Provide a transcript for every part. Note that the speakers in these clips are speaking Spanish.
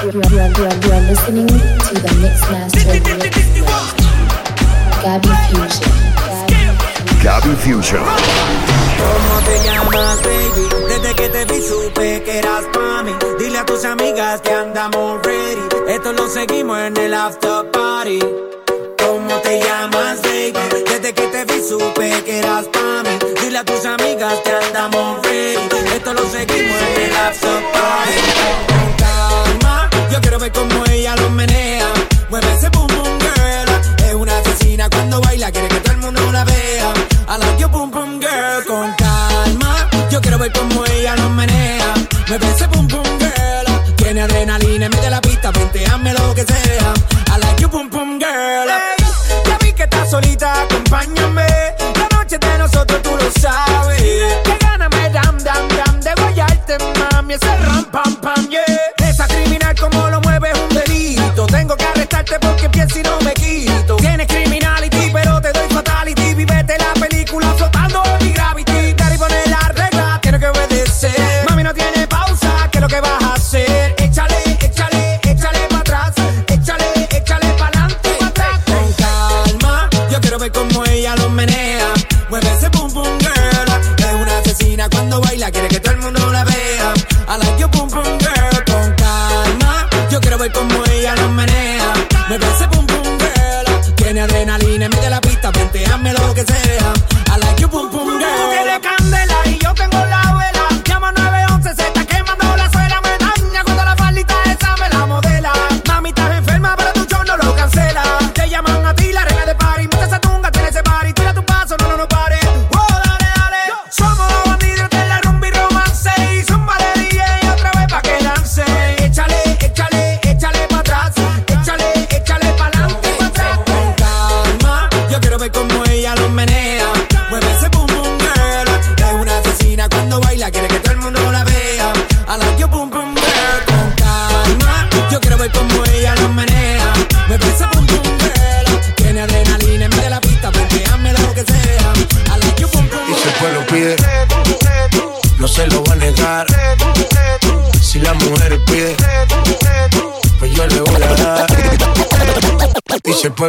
are listening to the Mix Master Mix Gabby Fusion. Gabby Fusion. ¿Cómo te llamas, baby? Desde que te vi supe que eras pa' mí. Dile a tus amigas que andamos ready. Esto lo seguimos en el after party. ¿Cómo te llamas, baby? Desde que te vi supe que eras pa' mí. Dile a tus amigas que andamos ready. Esto lo seguimos en el after party. Yo quiero ver cómo ella lo menea. Mueve ese boom boom girl. Es una asesina cuando baila, quiere que todo el mundo la vea. I like your boom boom girl. Con calma, yo quiero ver cómo ella lo menea. Mueve ese boom boom girl. Tiene adrenalina en medio de la pista, hazme lo que sea. I like your boom boom girl. Hey, ya vi que estás solita, acompáñame. La noche de nosotros tú lo sabes. Que gana me dam dam dam de guayarte, mami. Ese ram pam pam, yeah.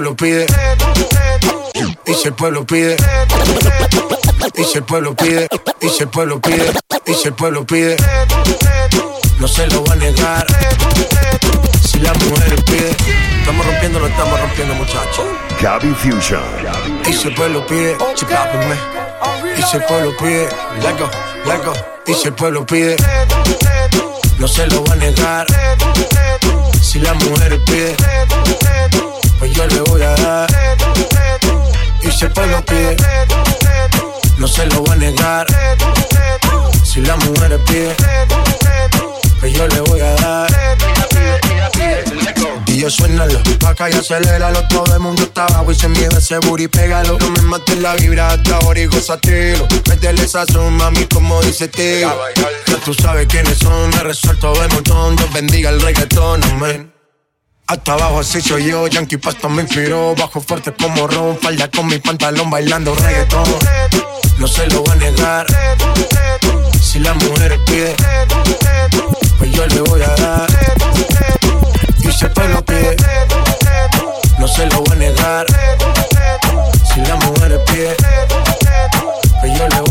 Pueblo pide, y si el pueblo pide, y si el pueblo pide, y si el pueblo pide, y si el pueblo pide, no se lo va a negar. Si la mujer pide, estamos rompiendo, lo estamos rompiendo, muchachos. Gabby Fusion. Y si el pueblo pide, chipápenme. Y si el pueblo pide, let go, let go. Y si el pueblo pide, no se lo va a negar. Si la mujer pide, yo le voy a dar. Y si el pueblo pide, no se lo va a negar. Si la mujer pide, pues yo le voy a dar. Y yo suénalo, acá y aceléralo Todo el mundo está abajo y se miedo ese booty, pégalo No me mates la vibra hasta ahora y gózatelo Métele esa mami, como dice tío Ya tú sabes quiénes son, me resuelto de montón Dios bendiga el reggaetón, amén hasta abajo así soy yo, Yankee Pasta me inspiró Bajo fuerte como Ron, falda con mi pantalón bailando reggaetón No se lo voy a negar Si la mujer pide Pues yo le voy a dar y si el pueblo pide, no se lo voy a negar. Si la mujer pide, pues yo le voy a dar.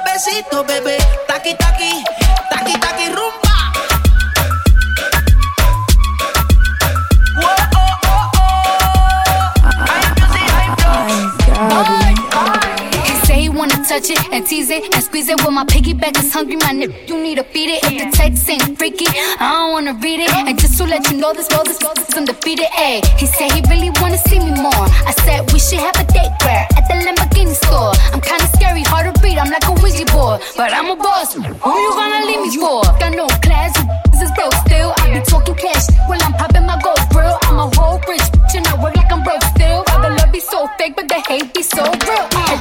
suavecito, bebé. Taqui, taqui, know, this world is, is undefeated. Ayy, he said he really wanna see me more. I said we should have a date where at the Lamborghini store. I'm kinda scary, hard to read. I'm like a Ouija board, but I'm a boss. Who you gonna leave me for? Got no class, this is broke still. I be talking cash while I'm popping my gold grill. I'm a whole rich bitch and I work like I'm broke still. the love be so fake, but the hate be so real.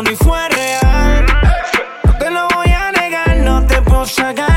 Ni fue real. No te lo voy a negar, no te puedo sacar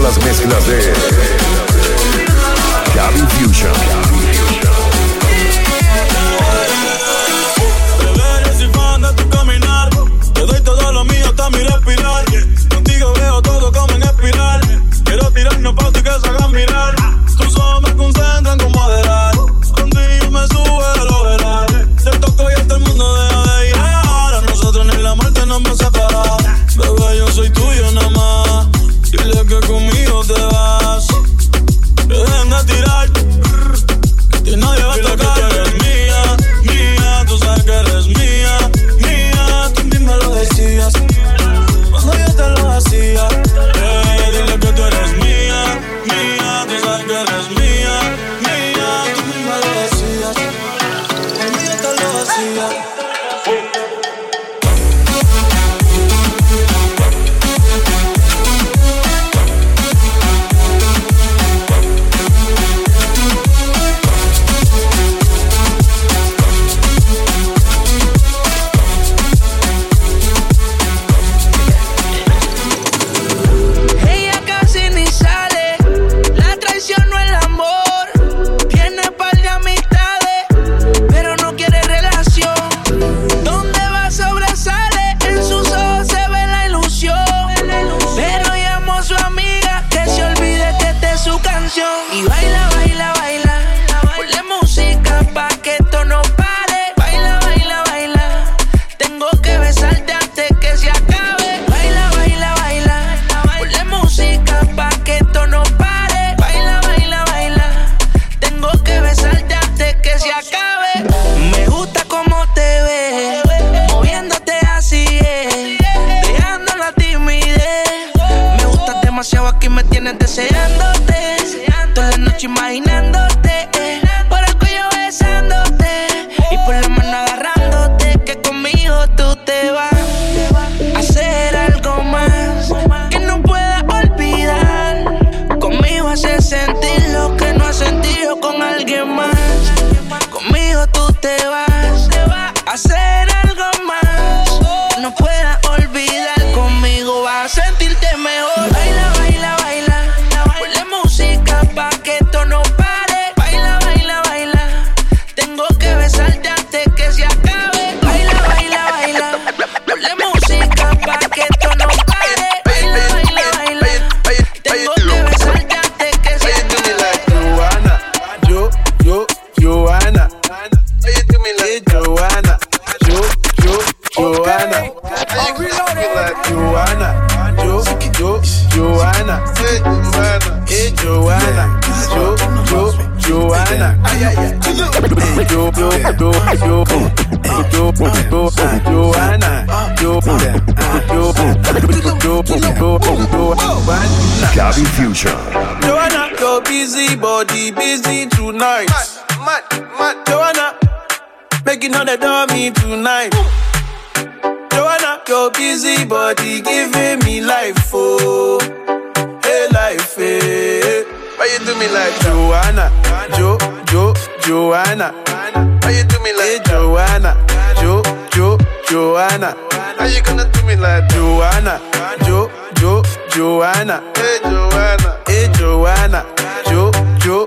las mezclas de Gabby Fusion. Bebé, soy fan de tu caminar. Te doy todo lo mío hasta mi respirar. Contigo veo todo como en espiral. Quiero tirarnos pa' ti que se hagan. Tonight. Mad, mad, Joanna, making all the dummy tonight. Joanna, your busy body giving me life, oh, hey life, hey. Why you do me like Joanna, Jo, Jo, Joanna? Why you do me like hey, Joanna, Jo, Jo, Joanna? How you gonna do me like Joanna, Jo, Jo, Joanna? Hey Joanna, hey Joanna, Jo, Jo,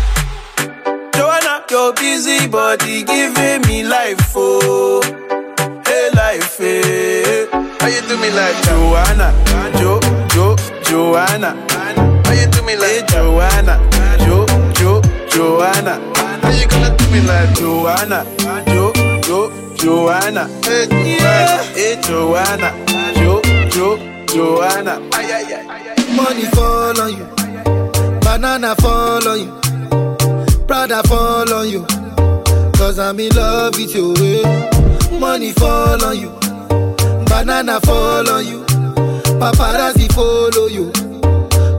your busy body giving me life, oh, hey life, hey. How you do me like Joanna, Jo, Jo, Joanna? How you do me like hey, Joanna, Jo, Jo, Joanna? How you gonna do me like Joanna, Jo, Jo, Joanna? Hey, Joanna, hey, Joanna, Jo, Jo, Joanna? Ay, ay, ay. Money fall on you, banana fall on you, Prada fall on you. Cause I'm in love with you. eh. Money fall on you, banana fall on you, paparazzi follow you.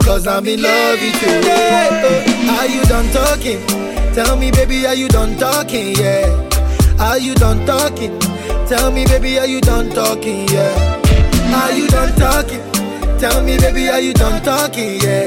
Cause I'm in love with you. eh. Are you done talking? Tell me, baby, are you done talking? Yeah. Are you done talking? Tell me, baby, are you done talking? Yeah. Are you done talking? Tell me, baby, are you done talking? Yeah.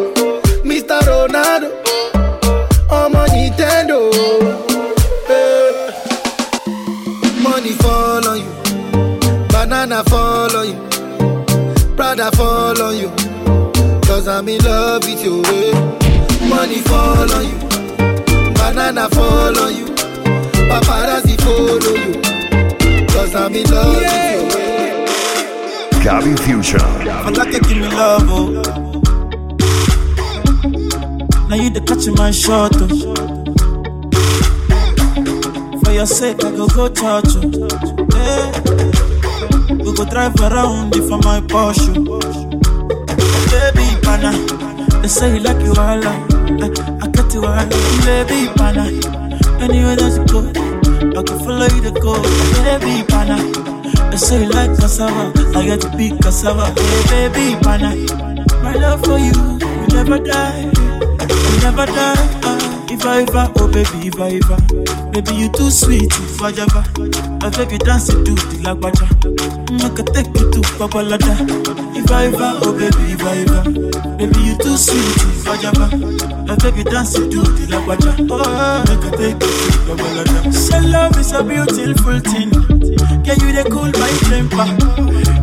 I'm in love with you. eh. Money fall on you, banana fall on you, paparazzi follow you. Cause I'm in love with you. eh. Gabby Fusion. I like it, give me love, oh. Now you the catch my shot, oh. For your sake, I go go church, oh. Yeah. We go drive around if for my Porsche. Baby, pana, they say you like you all, I, I get you all, baby, pana. Anywhere that you go, I can follow you to go, baby, pana. They say you like cassava, I get to be cassava, hey, baby, pana. My love for you, will never die, will never die. ah. If I ever, oh baby, if I ever. Baby, you too sweet, if I ever. I take you dancing to the lagwaja. Make mm, I take you to Babalada. If I ever, oh baby, if I ever. Baby, you too sweet, if I ever. I take you dancing to the lagwaja. Oh, mm, I take you to Babalada. Say love is a beautiful thing. Can you they cool my temper?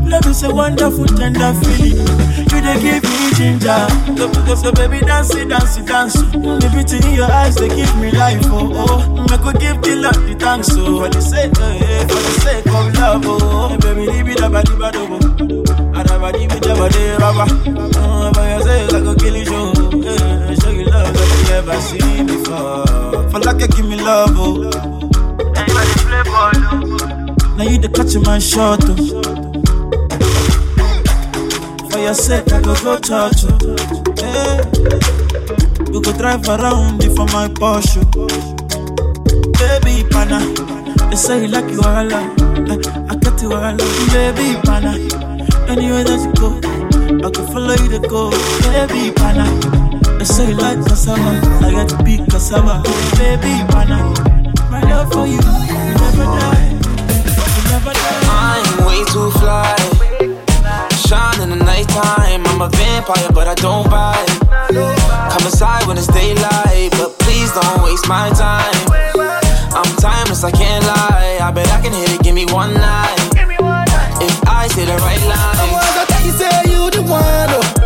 Love is a wonderful, tender feeling. You they give me ginger. So, so, so baby, dance it, dance it, dance. Beauty in your eyes, they give me life. Oh, oh. I could give the Lord the thanks. Oh, for the sake, eh, eh, for the sake of love. Oh, baby, leave it up, leave it up. Adaba, leave it it up. Oh, for your sake, I could kill you, show. Eh, show you love that you never seen before. For like you give me love, oh. Oh. Now you the catch my shot, oh. For your I go go you. Eh. Hey. We go drive around for my Porsche. Baby, pana. They say you like you all I, eh, I got you all Baby, pana. Anywhere that you go, I can follow you to go. Baby, pana. They say you like cassava. I got to be cassava. Baby, pana. My love for you, will never die. Will never die. I'm way too fly. Shine in the nighttime. I'm a vampire, but I don't bite. Come inside when it's daylight, but please don't waste my time. I'm timeless, I can't lie. I bet I can hit it, give me one night. If I say the right oh, I line. wanna tell you, say you the one. Oh,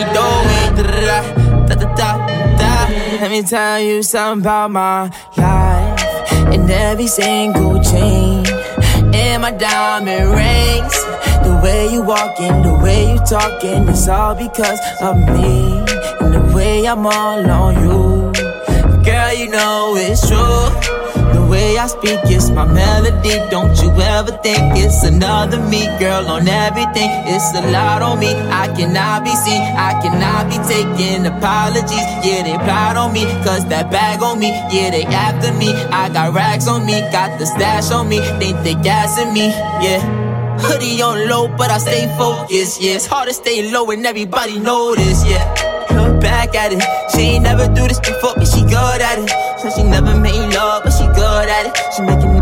love money, da da da. Let me tell you something about my life and every single chain and my diamond rings. The way you walking, the way you talking, it's all because of me and the way I'm all on you. Girl, you know it's true. The way I speak is my melody. Don't you ever think it's another me, girl, on everything. It's a lot on me. I cannot be seen. I cannot be taking apologies. Yeah, they plot on me. Cause that bag on me. Yeah, they after me. I got racks on me. Got the stash on me. Think they gassing me. Yeah. Hoodie on low, but I stay focused. Yeah, it's hard to stay low and everybody this. Yeah. Look back at it. She ain't never do this before, but she good at it. So she never made love, but she good at it. She making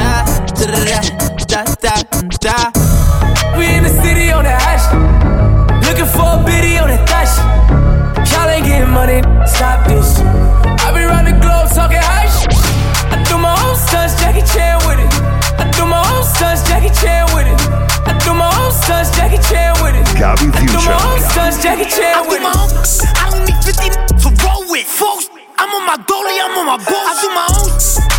da da da. We in the city on the hash, looking for a biddy on the dash. Y'all ain't getting money, stop this. I be round the globe talking high shit. I do my own stunts, Jackie Chan with it. I do my own stunts, Jackie Chan with it. I do my own stunts, Jackie Chan with it. Gabby I do my own Future. stunts, Jackie Chan with it. I do with it. I don't need 50 to roll with. Folks, I'm on my dolly, I'm on my boat. I do my own.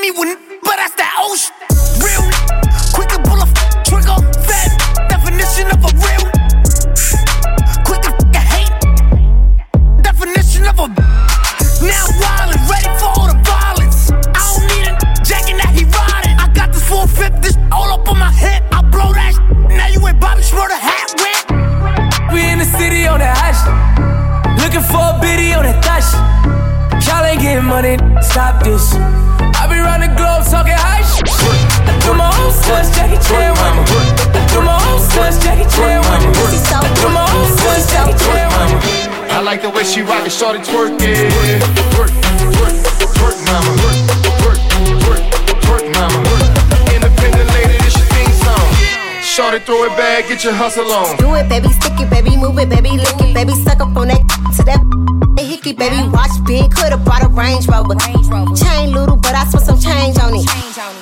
Me with, but that's that old shit. Real. Quick to pull a trigger. Fat definition of a real. Quick to f- hate. Definition of a. Now wild and ready for all the violence. I don't need a jacking that he riding. I got this 450 this all up on my hip. I blow that. Shit. Now you ain't Bobby Schmurder hat with. We in the city on the hash, looking for a biddy on the dash. Y'all ain't getting money, stop this. Way she rock it, started twerking. Twerk, twerk, twerk, mama. Twerk, twerk, twerk, mama. Independent lady, this your theme song. Shorty, throw it back, get your hustle on. Do it, baby, stick it, baby, move it, baby, lick it, baby, suck up on that to that hickey, baby, watch big, coulda brought a Range Rover. Chain little, but I spent some change on it.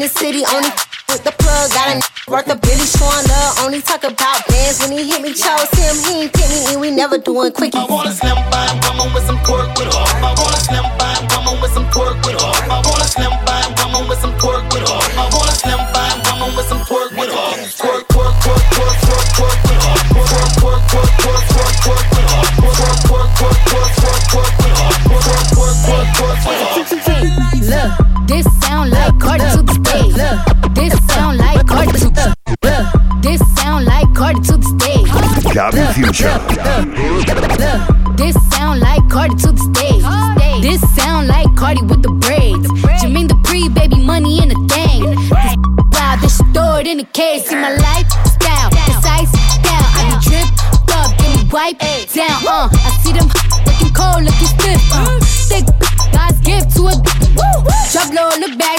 In the city. Only with the plug, got a worth a Billy showing love. Only talk about bands when he hit me. Chose him, he ain't pick me, and we never doing quickie. I want a slim fine woman with some twerk Gabby Future. This sound like Cardi to the stage. This sound like Cardi with the braids. Jermaine the pre baby money in the thing. This wow, this stored in the case. See my lifestyle, ice down. I be drip up, me wipe down. Uh, I see them looking cold, looking stiff. Uh, thick God's gift to a drop low, look back,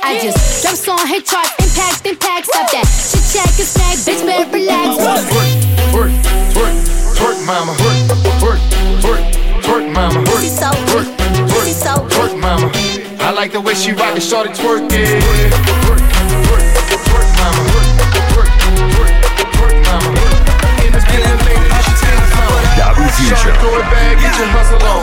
back. I just drop song, hit chart, impact, impact. Stop that. chit chat a snack, bitch, better relax. Work, work, work, work, mama. Work, work, work, work, mama. Work, so work, work, so work, mama. I like the way she rock it, short it, twerk it. Work, work, work, mama. Work, work, work, work, mama. In the feeling, lady, she takes mama. Short throw it back, get your hustle on.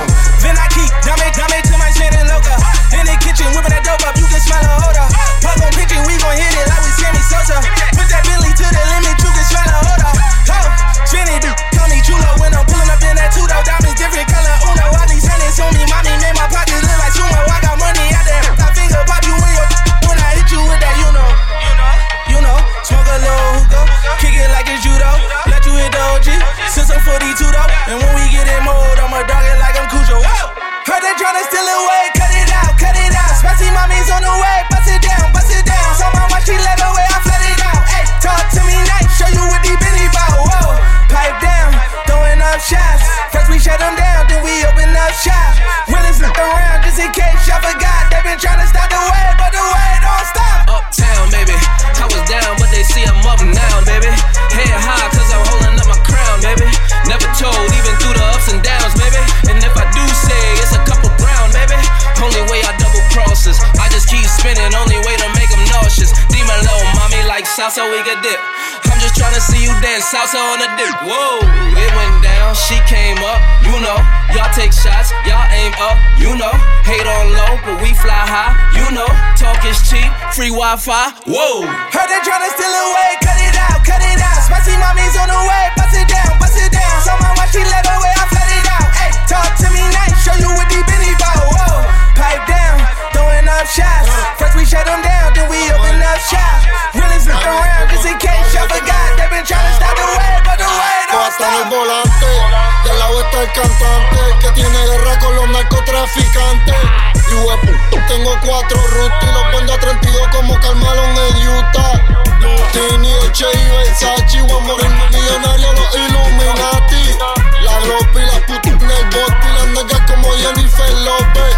Like salsa, we could dip. I'm just tryna see you dance salsa on the dip. Whoa, it went down, she came up, you know. Y'all take shots, y'all aim up, you know. Hate on low, but we fly high, you know. Talk is cheap, free Wi Fi, whoa. Heard they tryna steal away, cut it out, cut it out. Spicy mommy's on the way, bust it down, bust it down. So my watch, she let away, I flood it out. Ay, talk to me nice, show you what deep it bout. Whoa, pipe down, throwing up shots. First we shut them down, then we open up shop. around just del lado está el cantante que tiene guerra con los narcotraficantes. Y tengo cuatro rutas y los vendo a 32 como Carmalon en Utah. Tini, y Versace, voy a millonario los Illuminati. La ropa y la puta en el bote y las nalgas como Jennifer López.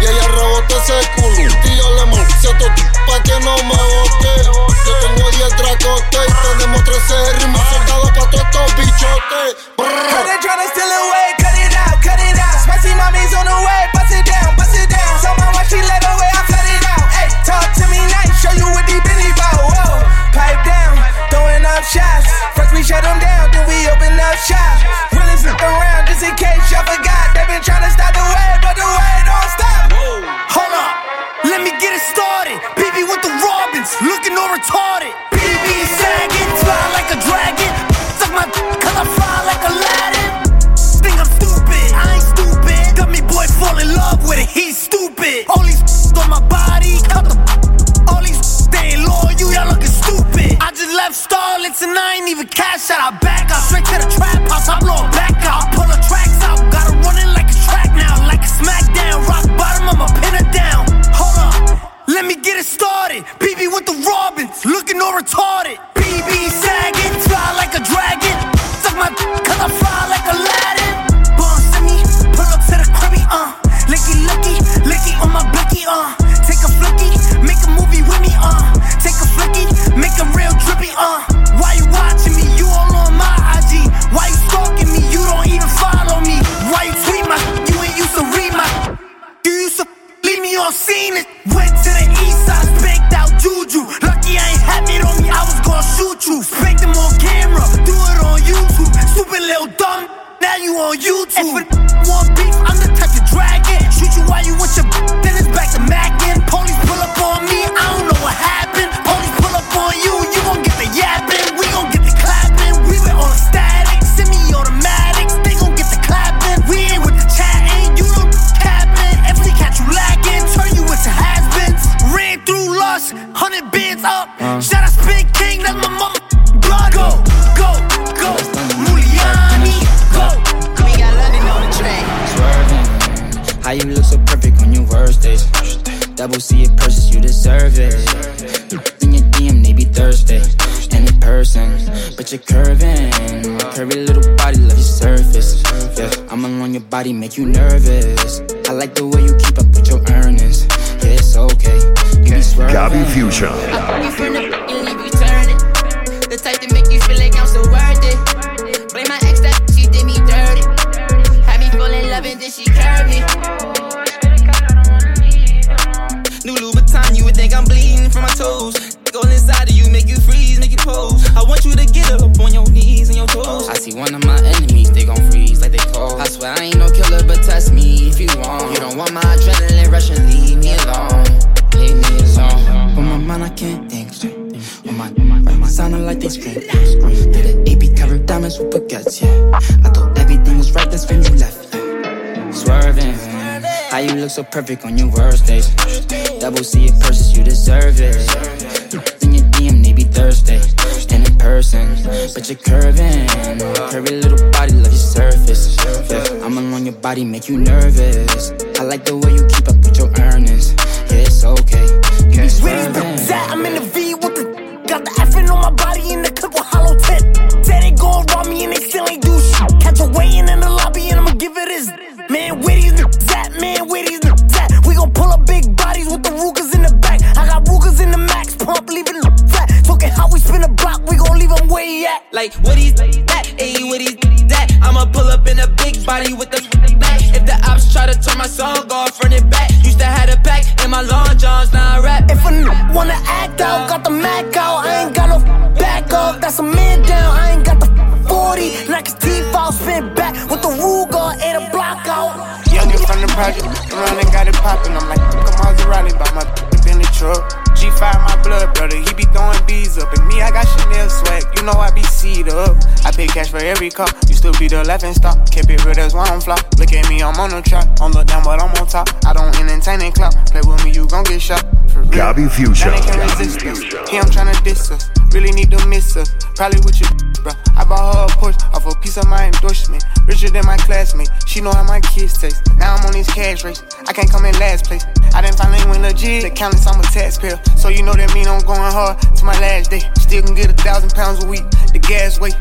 Y ella rebota ese culo, tío le se pa' que no me ese ritmo soldado para todos estos bichotes. get it started. PB with the Robins, looking all retarded. PB said. body make you nervous. so perfect on your worst days. Double C it purchase, you deserve it. In your DM, they be Thursday. And in person, but you're curving. Curvy little body, love your surface. Yeah, I'm along your body, make you nervous. I like the way you keep up with your earnings. Yeah, it's okay. You be swerving. I'm in the V with the got the effing on my body and the every car. Used to be the laughing stock. Kept it real, that's why I'm flop. Look at me, I'm on the track. Don't look down, but I'm on top. I don't entertain and clout. Play with me, you gon' get shot. For real. Gabby Future. Now they can't I'm tryna diss us. Really need to miss us. Probably with you, bro. I bought her a Porsche off a piece of my endorsement. Richer than my classmate. She know how my kids taste. Now I'm on these cash race. I can't come in last place. I didn't finally win legit. The countless, I'm a taxpayer. So you know that mean I'm going hard to my last day. Still can get a thousand pounds a week. The gas weight.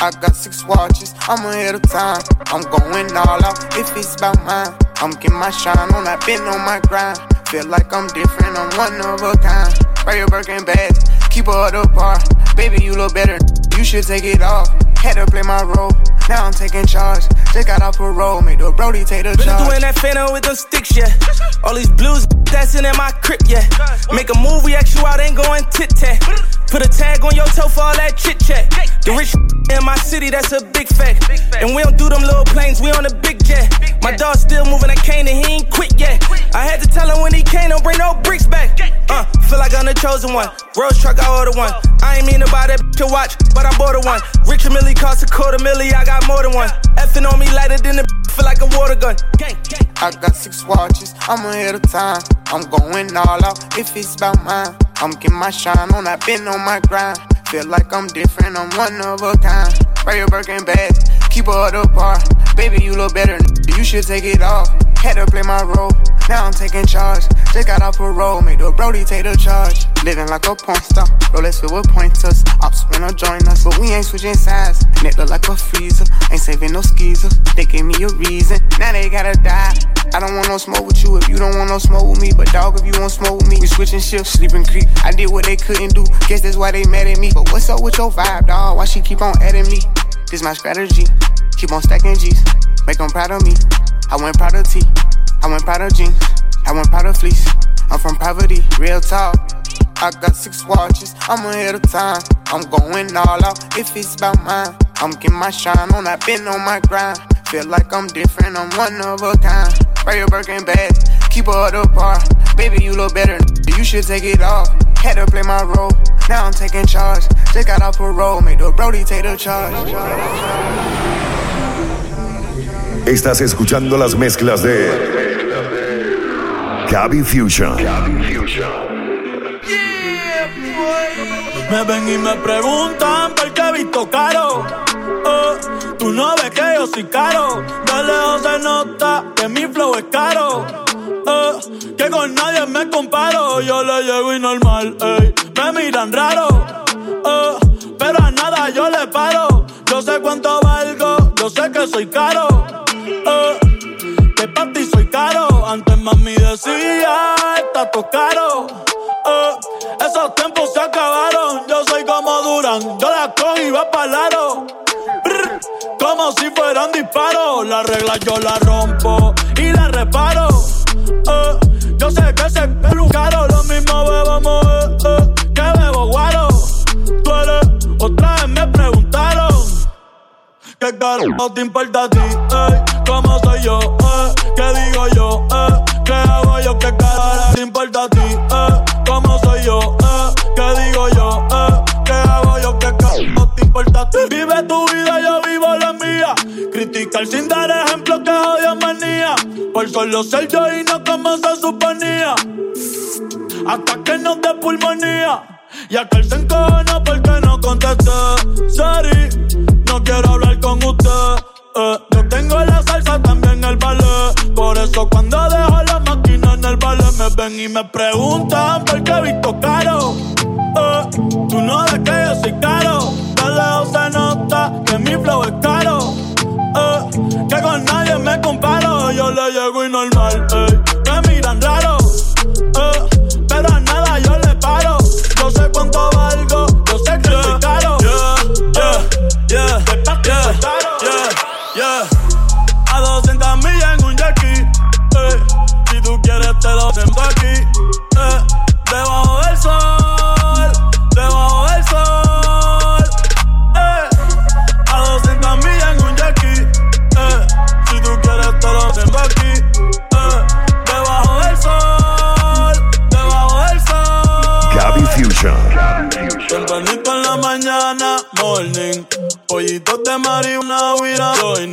I got six watches, I'm ahead of time. I'm going all out if it's about mine. I'm getting my shine on, I've been on my grind. Feel like I'm different, I'm one of a kind. Wear your Birkin bag, keep her at the bar. Baby, you look better, you should take it off. Had to play my role, now I'm taking charge. Just got off parole, made the Brody take the Been charge. doing that phantom with them sticks, yeah. All these blues dancing in my crib, yeah. Make a move, we ask you out, ain't going tit tat. Put a tag on your toe for all that chit chat. The rich in my city, that's a big fact. And we don't do them little planes, we on a big My dog still moving that cane and he ain't quit yet. I had to tell him when he came, don't bring no bricks back. Uh, feel like I'm the chosen one. Rose truck, I order one. I ain't mean to buy that to watch, but I bought a one. Richard Millie cost a quarter milli, I got more than one. Effing on me lighter than the feel like a water gun. I got six watches, I'm ahead of time. I'm going all out if it's about mine. I'm getting my shine on, I've been on my grind. Feel like I'm different, I'm one of a kind. Wear your Birkin bag, keep her at the bar. Baby, you look better, you should take it off. Had to play my role, now I'm taking charge. Just got off parole, made the Brody take the charge. Living like a porn star, Rolex filled with pointers. Ops wanna join us, but we ain't switching sides. Neck look like a freezer, ain't saving no skeezers. They gave me a reason, now they gotta die. I don't want no smoke with you if you don't want no smoke with me. But dog, if you want smoke with me, we switching shifts, sleeping creep. I did what they couldn't do, guess that's why they mad at me. But what's up with your vibe, dog? Why she keep on adding me? This my strategy, keep on stacking G's, make them proud of me. I went proud of T, I went proud of jeans, I went proud of fleece. I'm from poverty, real talk. I got six watches, I'm ahead of time. I'm going all out if it's about mine. I'm getting my shine on, I've been on my grind. Feel like I'm different, I'm one of a kind. Wear your Birkin bag, keep her at the bar. Baby, you look better, you should take it off. Had to play my role, now I'm taking charge. Just got off parole, made the Brody take the charge. Estás escuchando las mezclas de Gaby Fusion. Me ven y me preguntan por qué visto caro. Oh, tú no ves que yo soy caro. De lejos se nota que mi flow es caro. Oh, que con nadie me comparo. Yo le llego y normal. Me miran raro. Oh, pero a nada yo le paro. Yo sé cuánto valgo, yo sé que soy caro. Mami decía, está todo caro. Oh, esos tiempos se acabaron. Yo soy como Duran, yo la cojo y va para aro. Brr, Como si fueran disparos. La regla yo la rompo y la reparo. Oh, yo sé que se es ¿Qué carajo te importa a ti? Ey? ¿Cómo soy yo? Eh? ¿Qué digo yo? Eh? ¿Qué hago yo? ¿Qué carajo te importa a ti? Eh? ¿Cómo soy yo? Eh? ¿Qué digo yo? Eh? ¿Qué hago yo? ¿Qué carajo te importa a ti? Vive tu vida, yo vivo la mía. Criticar sin dar ejemplo que odio manía. Por solo ser yo y no como se suponía. Hasta que nos dé pulmonía. Y aquel se encojona porque no contesté. Sorry, no quiero hablar con usted. Eh, yo tengo la salsa también el ballet. Por eso cuando dejo la máquina en el ballet me ven y me preguntan por qué he visto caro. Eh, tú no ves que yo soy caro. De lejos se nota que mi flow es caro. Eh, que con nadie me comparo. Yo le llego y normal.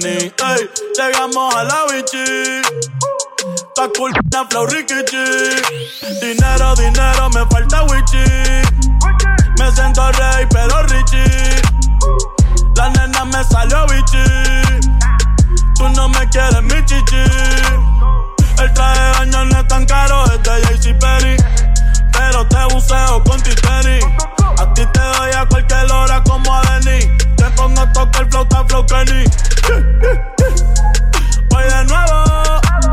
Llegamos a la bichi. Ta cool, la flow rikichi. Dinero, dinero, me falta wichi. Me siento rey, pero Richie. La nena me salió bichi. Tú no me quieres, mi chichi. El traje de baño no es tan caro, es de JC Perry. Pero te buceo con titeri. A ti te doy a cualquier hora como tocar el flow, flow Kenny. Voy de nuevo.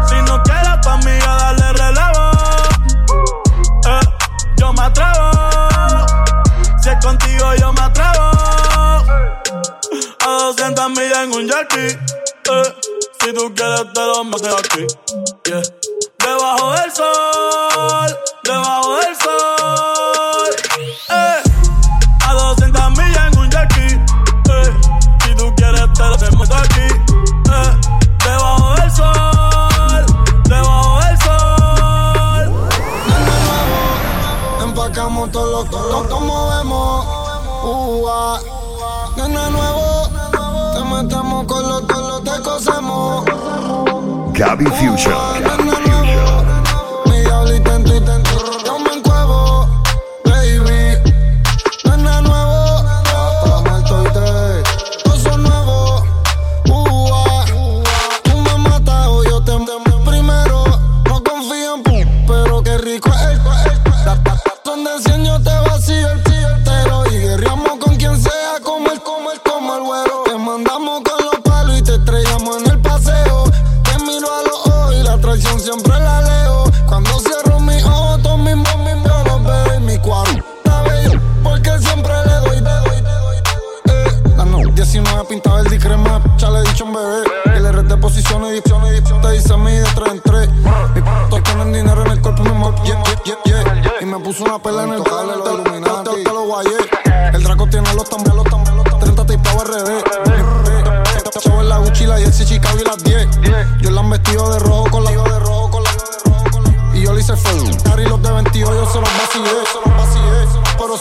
Si no quieres pa' amiga, dale relevo. Eh, yo me atrevo. Si es contigo, yo me atrevo. A 200 millas en un jackie. Eh, si tú quieres, te lo meto aquí.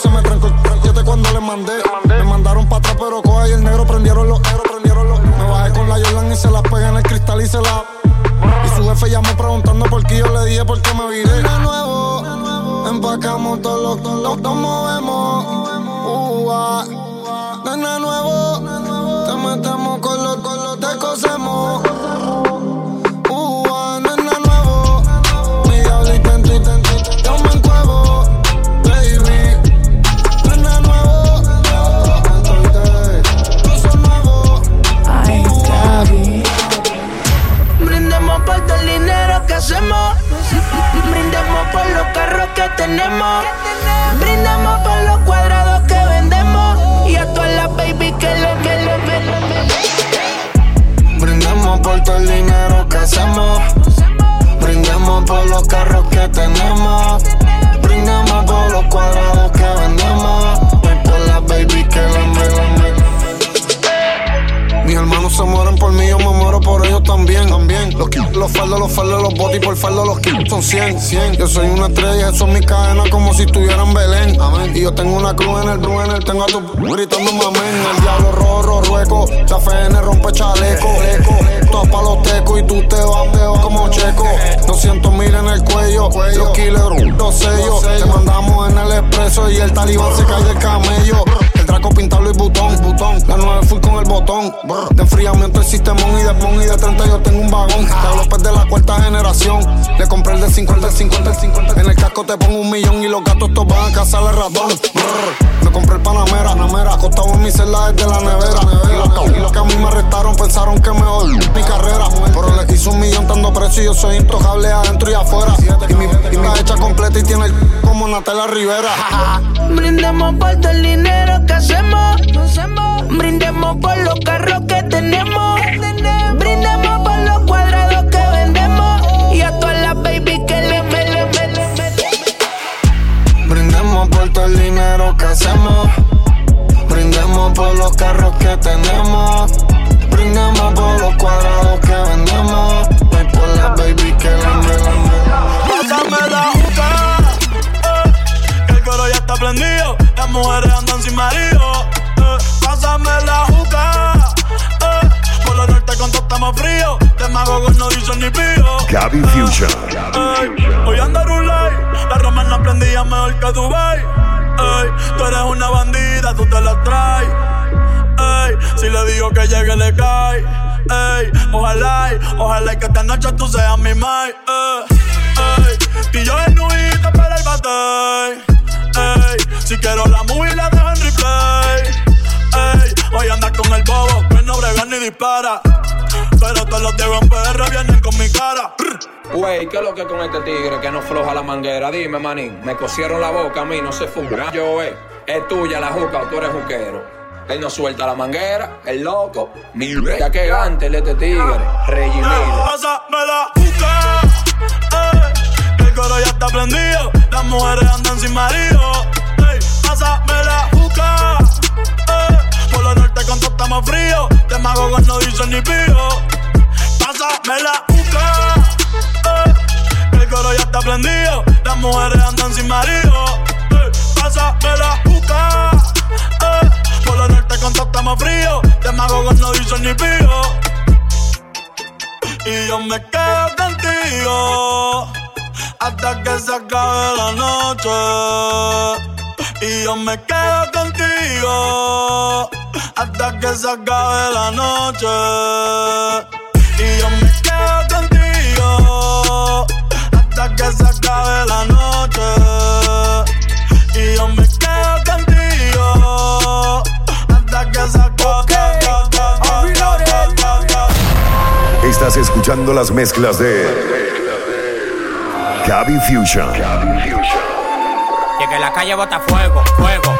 Se me trancó el cuando le mandé. Me mandaron para atrás, pero coja y el negro prendieron los negros, prendieron los. Me bajé con la Jordan y se la pegué en el cristal y se la. Y su jefe llamó preguntando por qué yo le dije por qué me viré. De nuevo, empacamos todos los, todos los, nos movemos. Nena nuevo, te metemos con los, con los, te cosemos. Tenemos. Brindemos por los cuadrados que vendemos. Y a todas las baby que le que le Brindemos por todo el dinero que hacemos. Brindemos por los carros que tenemos. Brindemos por los cuadrados que vendemos. Y por las baby que lambe, Se mueren por mí, yo me muero por ellos también. también. Los, los faldos, los faldos, los botis por faldo, los kills son 100, 100. Yo soy una estrella, eso es mi cadena como si estuviera en Belén. Y yo tengo una cruz en el Bruenel, tengo a tu gritando mamén. El diablo rojo, rueco, la FN rompe chaleco. Todo pa' los tecos y tú te vas, te vas como checo. 200 mil en el cuello, los killers, los sellos. Te mandamos en el expreso y el talibán se cae del camello. Draco pintado y botón, botón. La 9 full con el botón. De enfriamiento el sistemón y de pon y de 30 yo tengo un vagón. Te hablo pues de la cuarta generación. Le compré el de 50, el 50, el 50. En el casco te pongo un millón y los gatos todos van a cazar el ratón. Brr. Me compré el Panamera, Panamera. Acostado en mi celda desde la nevera. Y los, y que a mí me arrestaron pensaron que me mi carrera. Y yo soy intocable adentro y afuera. Y mi, mi hecha completa y tiene el como Natalia Rivera. Brindemos por todo el dinero que hacemos. Brindemos por los carros que tenemos. Brindemos por los cuadrados que vendemos. Y a todas las baby que le mele. Brindemos por todo el dinero que hacemos. Brindemos por los carros que tenemos. Brindemos por los cuadrados que vendemos. Baby que lambe, lambe. Pásame la juca, eh, que el coro ya está prendido. Las mujeres andan sin marido. eh, pásame la juca, eh, por lo norte todo estamos frío. De mago no dicen ni pío. Gabby Fusion. Ey, Hoy un light, la roma no prendía mejor que Dubai. Tú eres una bandida, tú te la traes. Si le digo que llegue, le cae. Ey, ojalá, ojalá que esta noche tú seas mi mai. Ey, y yo en para el bate. Ey, si quiero la movie la dejo en replay. Ey, hoy andas con el bobo, que no brega ni dispara. Pero todos los de PR vienen con mi cara. Wey, ¿qué es lo que con este tigre que no floja la manguera? Dime, manín, me cosieron la boca a mí, no se fuma. Yo, eh, es tuya la juca o tú eres juquero. Él no suelta la manguera, el loco. Mi ya que gante este tigre, Reggie Miller. Pásame la juca, eh, el coro ya está prendido. Las mujeres andan sin marido. Ey, pásame la juca, eh, por lo norte con todo estamos frío. Te mago no dicen ni pío. Pásame la juca coro ya está prendido. Las mujeres andan sin marido. Eh, pásame la juca. Eh, por lo norte contactamos frío. De mago no dicen ni pío. Y yo me quedo contigo. Hasta que se acabe la noche. Y yo me quedo contigo. Hasta que se acabe la noche. Y yo me quedo contigo que se acabe la noche. Y yo me quedo Estás escuchando las mezclas de Gaby Fusion. Que la calle bota fuego, fuego,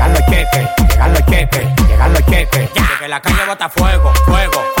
Llegando el queque, llegando el queque, llegando el queque. Ya. Que la calle bota fuego, fuego.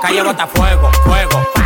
Calle bota fuego, fuego,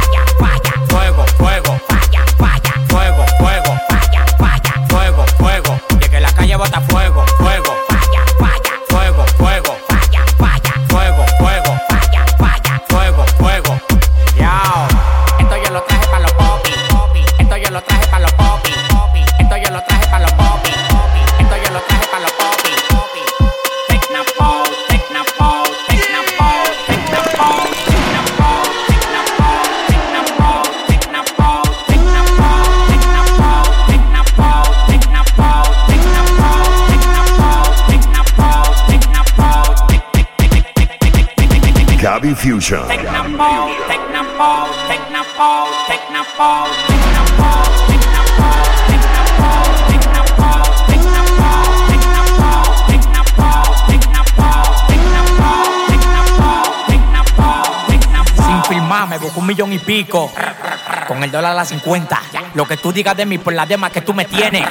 Sin filmar me busco un millón y pico. Con el dólar a las 50. Lo que tú digas de mí por las demás que tú me tienes.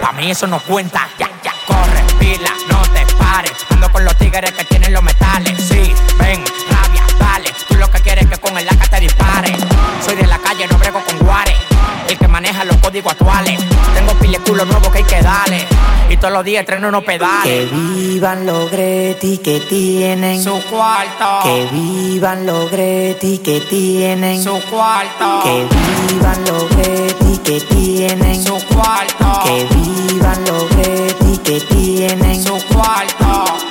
Pa' mí eso no cuenta. Ya, ya, corre, pila, no te pares. Ando con los tigres que tienen los metales. Es que te dispare. Soy de la calle, no brego con guares. El que maneja los códigos actuales chulo nuevo que hay que darle. Y todos los días estreno unos pedales. Que vivan los Greti que tienen su cuarto. Que vivan los Greti que tienen su cuarto. Que vivan los Greti que tienen su cuarto. Que vivan los Greti que tienen su cuarto.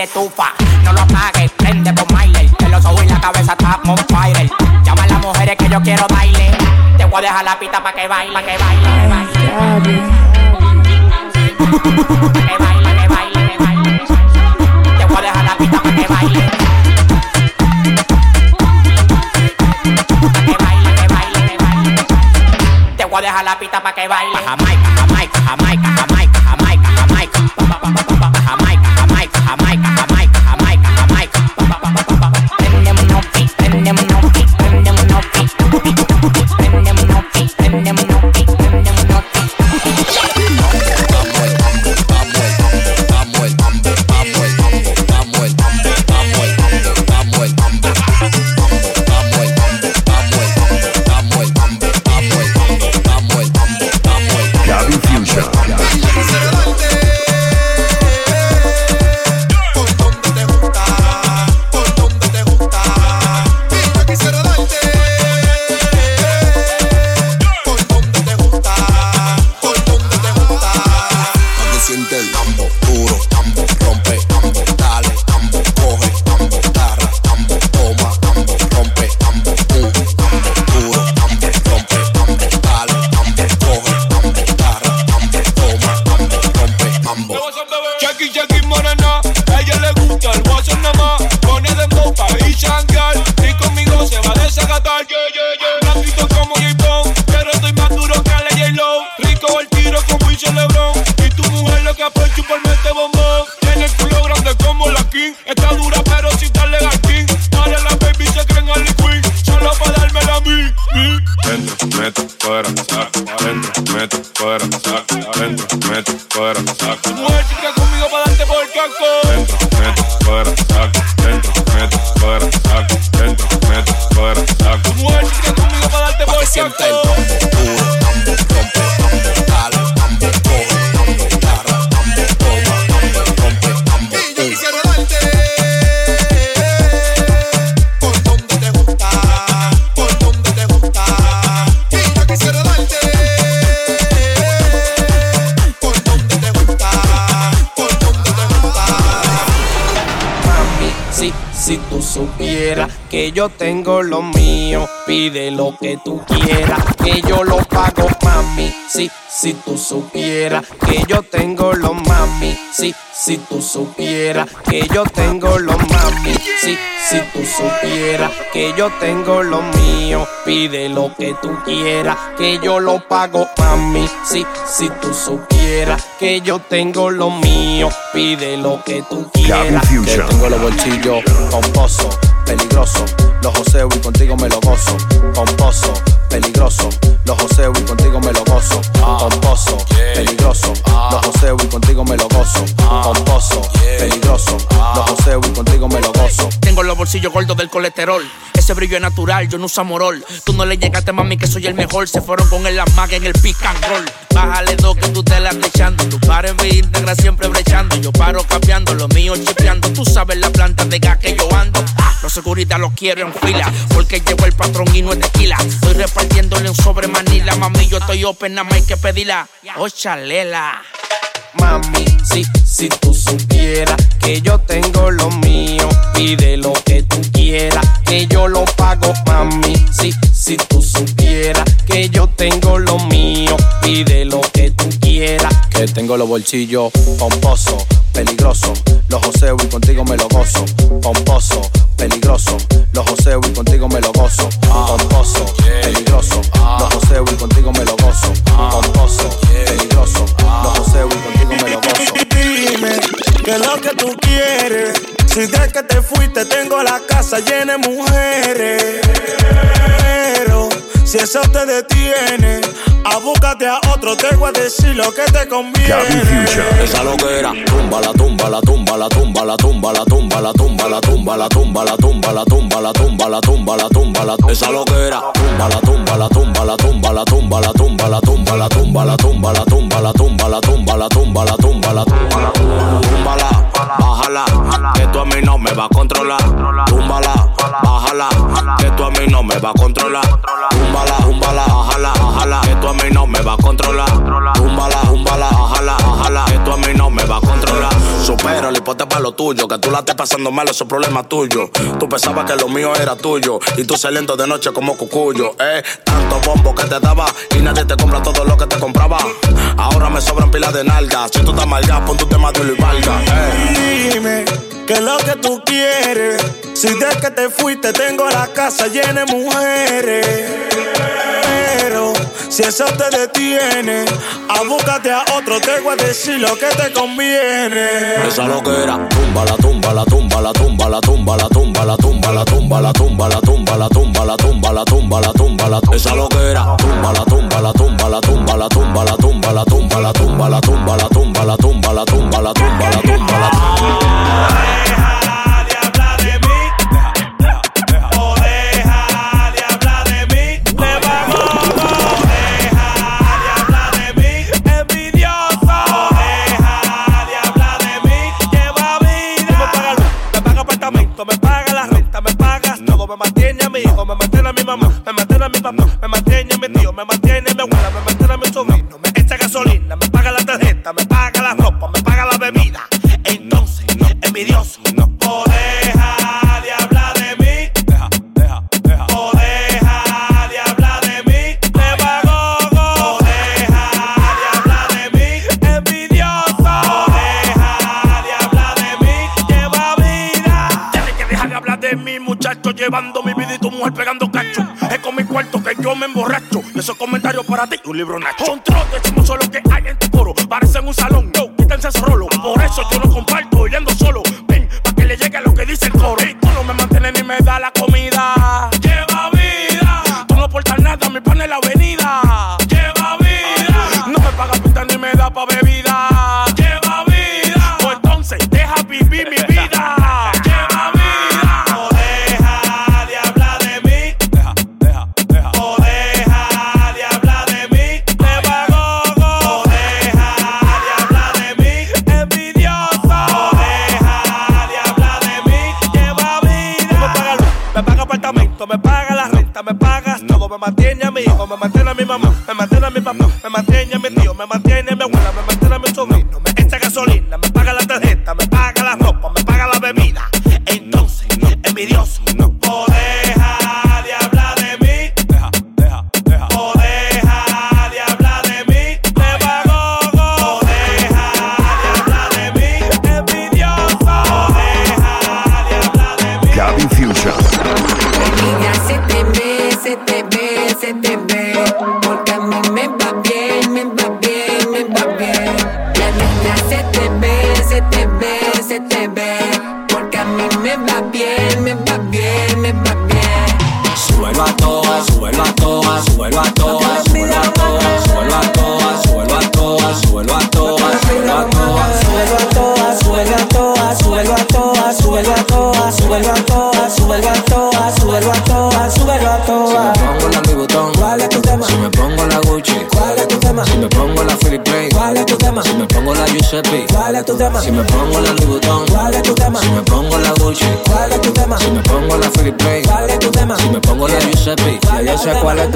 Estufa. No lo apagues, prende por Miley. En los ojos y la cabeza está on fire. Llama a las mujeres que yo quiero baile. Te voy a dejar la pista para que baile, pa' que baile, que baile. Que baile, que baile, que baile. Te voy a dejar la pista para que baile. Que baile, que baile, que baile. Te voy a dejar la pista para que baile. Jamaica, Jamaica, Jamaica, Jamaica, yo tengo lo mío, pide lo que tú quieras, que yo lo pago, mami. Si, si tú supieras que yo tengo lo mami, si, si tú supieras que yo tengo lo mami, si, si tú supieras que yo tengo lo mío, pide lo que tú quieras, que yo lo pago, mami. Si, si tú supieras que yo tengo lo mío, pide lo que tú quieras. Fusion. Que tengo los bolsillos pomposo, peligroso. Los joseo y contigo me lo gozo. Pomposo, peligroso. Los joseo y contigo me lo gozo. Pomposo, peligroso. Los joseo y contigo me lo gozo. Pomposo, peligroso. Los joseo y contigo me lo gozo. Tengo los bolsillos gordos del colesterol. Ese brillo es natural, yo no uso morol. Tú no le llegaste, mami, que soy el mejor. Se fueron con el amague en el pick and roll. Bájale dos que tú te la echando. Tu par en mi íntegra siempre brechando. Yo paro cambiando, lo mío chipeando. Tú sabes la planta de gas que yo ando. Ah, Los seguridad los quiero en fila. Porque llegó el patrón y no es tequila. Estoy repartiéndole un sobre manila. Mami, yo estoy open, nada más hay que pedirla. Oh, chalela. Mami. Si, si tú supieras que yo tengo lo mío, pide lo que tú quieras, que yo lo pago, mami. Si, si tú supieras que yo tengo lo mío, pide lo que tú quieras. Que tengo los bolsillos pomposos, peligroso. Los joseo y contigo me lo gozo. Pomposo, peligroso. Los joseo y contigo me lo gozo. Pomposo, peligroso. Los joseo y contigo me lo gozo. Pomposo, peligroso. Los joseo y contigo me lo gozo. Dime qué es lo que tú quieres. Si de que te fuiste tengo la casa llena de mujeres. Si eso te detiene, abúcate a otro, te voy a decir lo que te conviene. Esa loquera, tumba la tumba la tumba la tumba la tumba la tumba la tumba la tumba la tumba la tumba la tumba la tumba la tumba la tumba la esa loquera, tumba la tumba la tumba la tumba la tumba la tumba la tumba la tumba la tumba la tumba la tumba la tumba la tumba la tumba la tumba la túmbala, bájala, que tú a mí no me va a controlar. Túmbala, bájala, que tú a mí no me va a controlar. Túmbala, túmbala, bájala, bájala, que tú a mí no me va a controlar. Túmbala, túmbala, bájala, bájala, que tú a mí no me va a controlar. Supera el hipote para lo tuyo, que tú la estés pasando mal, eso es problema tuyo. Tú pensabas que lo mío era tuyo, y tú saliendo de noche como cucuyo, eh. Tanto bombo que te daba, y nadie te compra todo lo que te compraba. Ahora me sobran pilas de nalgas, si tú estás malgado, pon tu tema de y valga, eh. Dime qué es lo que tú quieres. Si de que te fuiste tengo la casa llena de mujeres. Pero si eso te detiene, abúcate a otro, te voy a decir lo que te conviene. Esa loquera, tumba la tumba la tumba la tumba la tumba la tumba la tumba la tumba la tumba la tumba la tumba la tumba la tumba la tumba la esa loquera, tumba la tumba la tumba la tumba la tumba la tumba la tumba la tumba la tumba la tumba la tumba la tumba la tumba mamá, me mantiene a mi papá, me mantiene a mi tío, me mantiene a mi abuela, me mantiene a mi sobrino, me echa gasolina, me paga la tarjeta, me paga la ropa, me paga la bebida. Entonces, envidioso, o deja de hablar de mí. O deja de hablar de mí, demagogo. O deja de hablar de mí, envidioso. O deja de hablar de mí, lleva vida. Tienes que dejar de hablar de mí, muchacho, llevando mi vida y tu mujer pegando cuarto que yo me emborracho. Esos comentarios para ti, un libro nacho. Son trotes, decimos solo que hay en tu coro. Parecen un salón, yo, quítense esos rolos. Por eso yo no comparto, yendo solo. Ven, pa' que le llegue lo que dice el coro. Y tú no me mantienes ni me da la mama, tell me mama.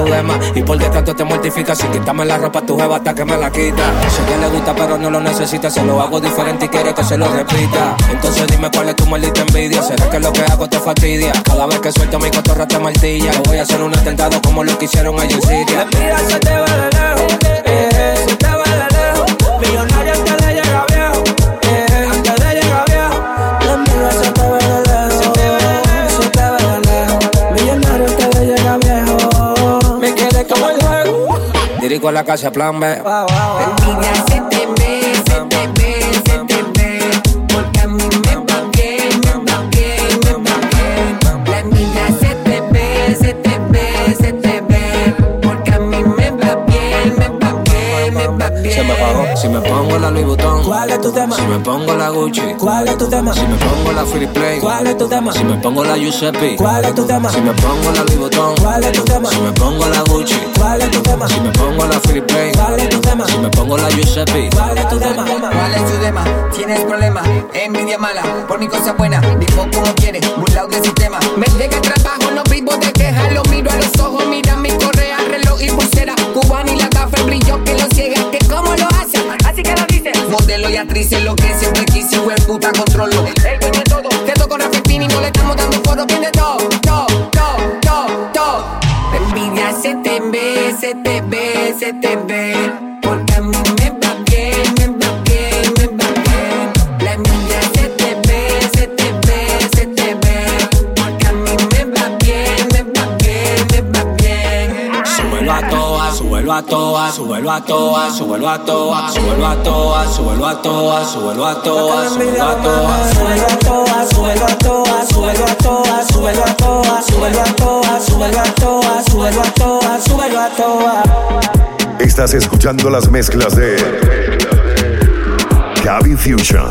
Lema. Y por qué tanto te mortifica. Sin quitarme la ropa, tu jeva hasta que me la quita. Sé que le gusta, pero no lo necesita. Se lo hago diferente y quiere que se lo repita. Entonces dime cuál es tu maldita envidia. ¿Será que lo que hago te fastidia? Cada vez que suelto mi cotorra te martilla. Voy a hacer un atentado como lo que hicieron allá en Siria. Mira, se te va de lejos, eh, a la casa plan B. Se te Se me pagó. Si me pongo la Louis Vuitton. ¿Cuál es tu tema? Si me pongo la Gucci. ¿Cuál es tu tema? Si me pongo la Philip Play. ¿Cuál es tu tema? Si me pongo la Giuseppe. ¿Cuál es tu tema? Si me pongo la Louis Vuitton. ¿Cuál es tu tema? Si me pongo la Gucci. ¿Cuál es tu tema? Si me pongo la Philip Play. ¿Cuál es tu tema? Si me pongo la Giuseppe. ¿Cuál es tu tema? ¿Cuál es tu tema? Tienes problema, envidia mala, por mi cosa buena, vivo como quiere, burlado del sistema. Me llega el trabajo, no vivo de quejas. Lo miro a los ojos, mira mi correa, reloj y pulsera. Cubana Modelo y actriz es lo que siempre quise, güey, puta controlo. El dueño de todo, quedo con Rafi Pini, no le estamos dando foro, tiene todo, todo, todo, todo, todo. Envidia se te ve, se te ve, se te ve. A toa, súbelo a toa, súbelo a toa, súbelo a toa, súbelo a toa, súbelo a toa, súbelo a toa. Súbelo a toa, súbelo a toa, súbelo a toa, súbelo a toa, súbelo a toa, súbelo a toa, súbelo a toa, súbelo a toa. Estás escuchando las mezclas de Gaby Fusion.